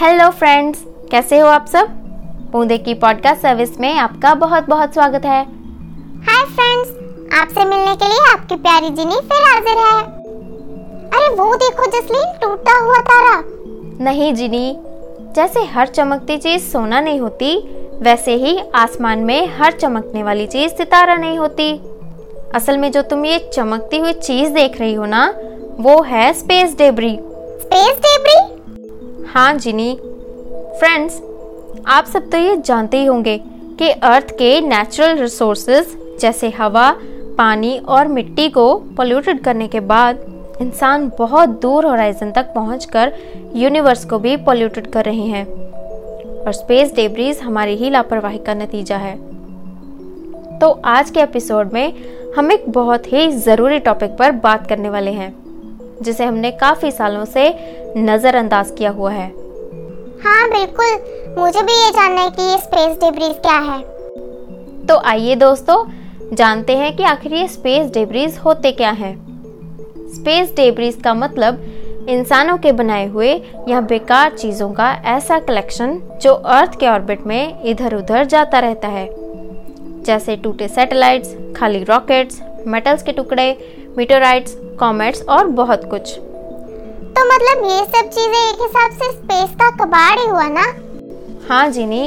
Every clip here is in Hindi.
हेलो फ्रेंड्स कैसे हो आप सब? बूंदे की पॉडकास्ट सर्विस में आपका बहुत बहुत स्वागत है। हाय फ्रेंड्स आपसे मिलने के लिए आपकी प्यारी जिनी फिर हाजिर है। अरे वो देखो जसलीन टूटा हुआ तारा। नहीं जिनी जैसे हर चमकती चीज़ सोना नहीं होती वैसे ही आसमान में हर चमकने वाली चीज़ सितारा नहीं होती। असल में जो तुम ये चमकती हुई चीज़ देख रही हो ना वो है स्पेस डेबरी स्पेस डेबरी हाँ जिनी। फ्रेंड्स, आप सब तो ये जानते ही होंगे कि अर्थ के नेचुरल रिसोर्सेज जैसे हवा, पानी और मिट्टी को पोल्यूटेड करने के बाद इंसान बहुत दूर होराइजन तक पहुंचकर यूनिवर्स को भी पोल्यूटेड कर रहे हैं। और स्पेस डेब्रीज हमारी ही लापरवाही का नतीजा है। तो आज के एपिसोड में हम एक बहुत ही ज़रूरी टॉपिक पर बात करने वाले हैं। जिसे हमने काफ़ी सालों से नज़रअंदाज किया हुआ है। हाँ बिल्कुल। मुझे भी ये जानना है कि ये स्पेस डेब्रीज क्या है। तो आइए दोस्तों जानते हैं कि आखिर ये स्पेस डेब्रीज होते क्या हैं। स्पेस डेब्रीज का मतलब इंसानों के बनाए हुए या बेकार चीज़ों का ऐसा कलेक्शन जो अर्थ के ऑर्बिट में इधर उधर जाता रहता है। जैसे टूटे सैटेलाइट्स खाली रॉकेट्स मेटल्स के टुकड़े मीटोराइट्स कॉमेट्स और बहुत कुछ। तो मतलब ये सब चीज़ें एक हिसाब से स्पेस का कबाड़ ही हुआ ना? हाँ जीनी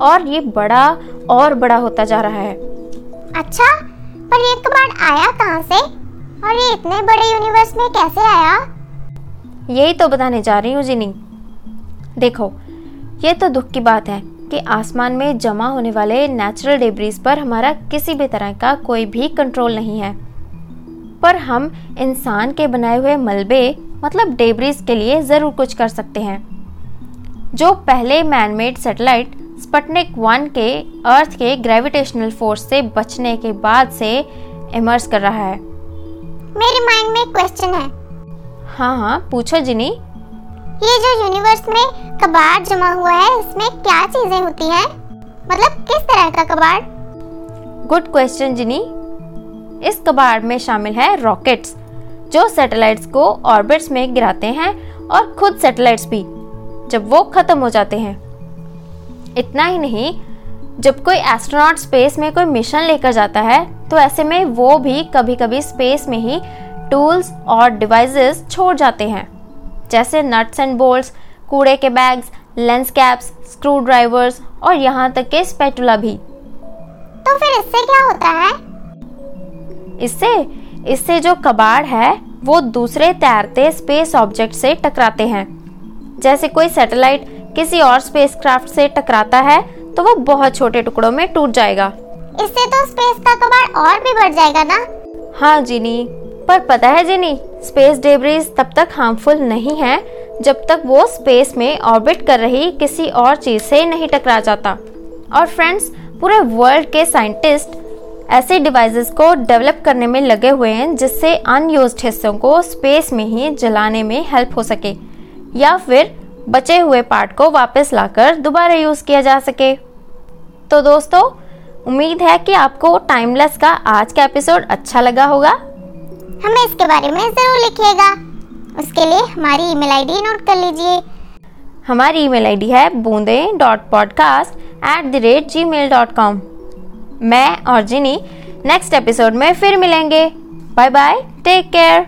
और ये बड़ा और बड़ा होता जा रहा है। अच्छा पर ये कबाड़ आया कहाँ से? और ये इतने बड़े यूनिवर्स में कैसे आया? यही तो बताने जा रही हूँ जिनी। देखो ये तो दुख की बात है कि आसमान में जमा होने वाले नेचुरल डेब्रीज पर हमारा किसी भी तरह का कोई भी कंट्रोल नहीं है। पर हम इंसान के बनाए हुए मलबे मतलब डेब्रीज के लिए ज़रूर कुछ कर सकते हैं। जो पहले मैनमेड सैटेलाइट स्पटनिक वन के अर्थ के ग्रेविटेशनल फोर्स से बचने के बाद से इमर्स कर रहा है। मेरे माइंड में एक क्वेश्चन है। हाँ हाँ पूछो जिनी। ये जो यूनिवर्स में कबाड़ जमा हुआ है इसमें क्या चीज़ें होती हैं? मतलब किस तरह का कबाड़? Good question Jini. इस कबाड़ में शामिल है रॉकेट्स, जो सैटेलाइट्स को ऑर्बिट्स में गिराते हैं और खुद सैटेलाइट्स भी, जब वो खत्म हो जाते हैं। इतना ही नहीं, जब कोई एस्ट्रोनॉट स्पेस में कोई मिशन लेकर जाता है तो ऐसे में वो भी कभी कभी स्पेस में ही टूल्स और डिवाइसेस छोड़ जाते हैं, जैसे नट्स एंड बोल्ट्स, कूड़े के bags, lens caps, screw drivers और यहाँ तक के स्पेटुला भी। तो फिर इससे क्या होता है? इससे इससे जो कबाड़ है वो दूसरे तैरते स्पेस ऑब्जेक्ट से टकराते हैं। जैसे कोई सैटेलाइट किसी और स्पेसक्राफ्ट से टकराता है तो वो बहुत छोटे टुकड़ों में टूट जाएगा। इससे तो स्पेस का कबाड़ और भी बढ़ जाएगा ना? हाँ जीनी पर पता है जीनी स्पेस डेब्रीज तब तक हार्मफुल नहीं है जब तक वो स्पेस में ऑर्बिट कर रही किसी और चीज़ से नहीं टकरा जाता। और फ्रेंड्स पूरे वर्ल्ड के साइंटिस्ट ऐसे डिवाइसेस को डेवलप करने में लगे हुए हैं जिससे अनयूज हिस्सों को स्पेस में ही जलाने में हेल्प हो सके या फिर बचे हुए पार्ट को वापस लाकर दोबारा यूज़ किया जा सके। तो दोस्तों उम्मीद है कि आपको टाइमलेस का आज का एपिसोड अच्छा लगा होगा। हमें इसके बारे में ज़रूर लिखिएगा। उसके लिए हमारी ईमेल आईडी नोट कर लीजिए। हमारी ईमेल आईडी है Boonde dot podcast at the rate Gmail dot com मैं और जिनी नेक्स्ट एपिसोड में फिर मिलेंगे। Bye bye take care.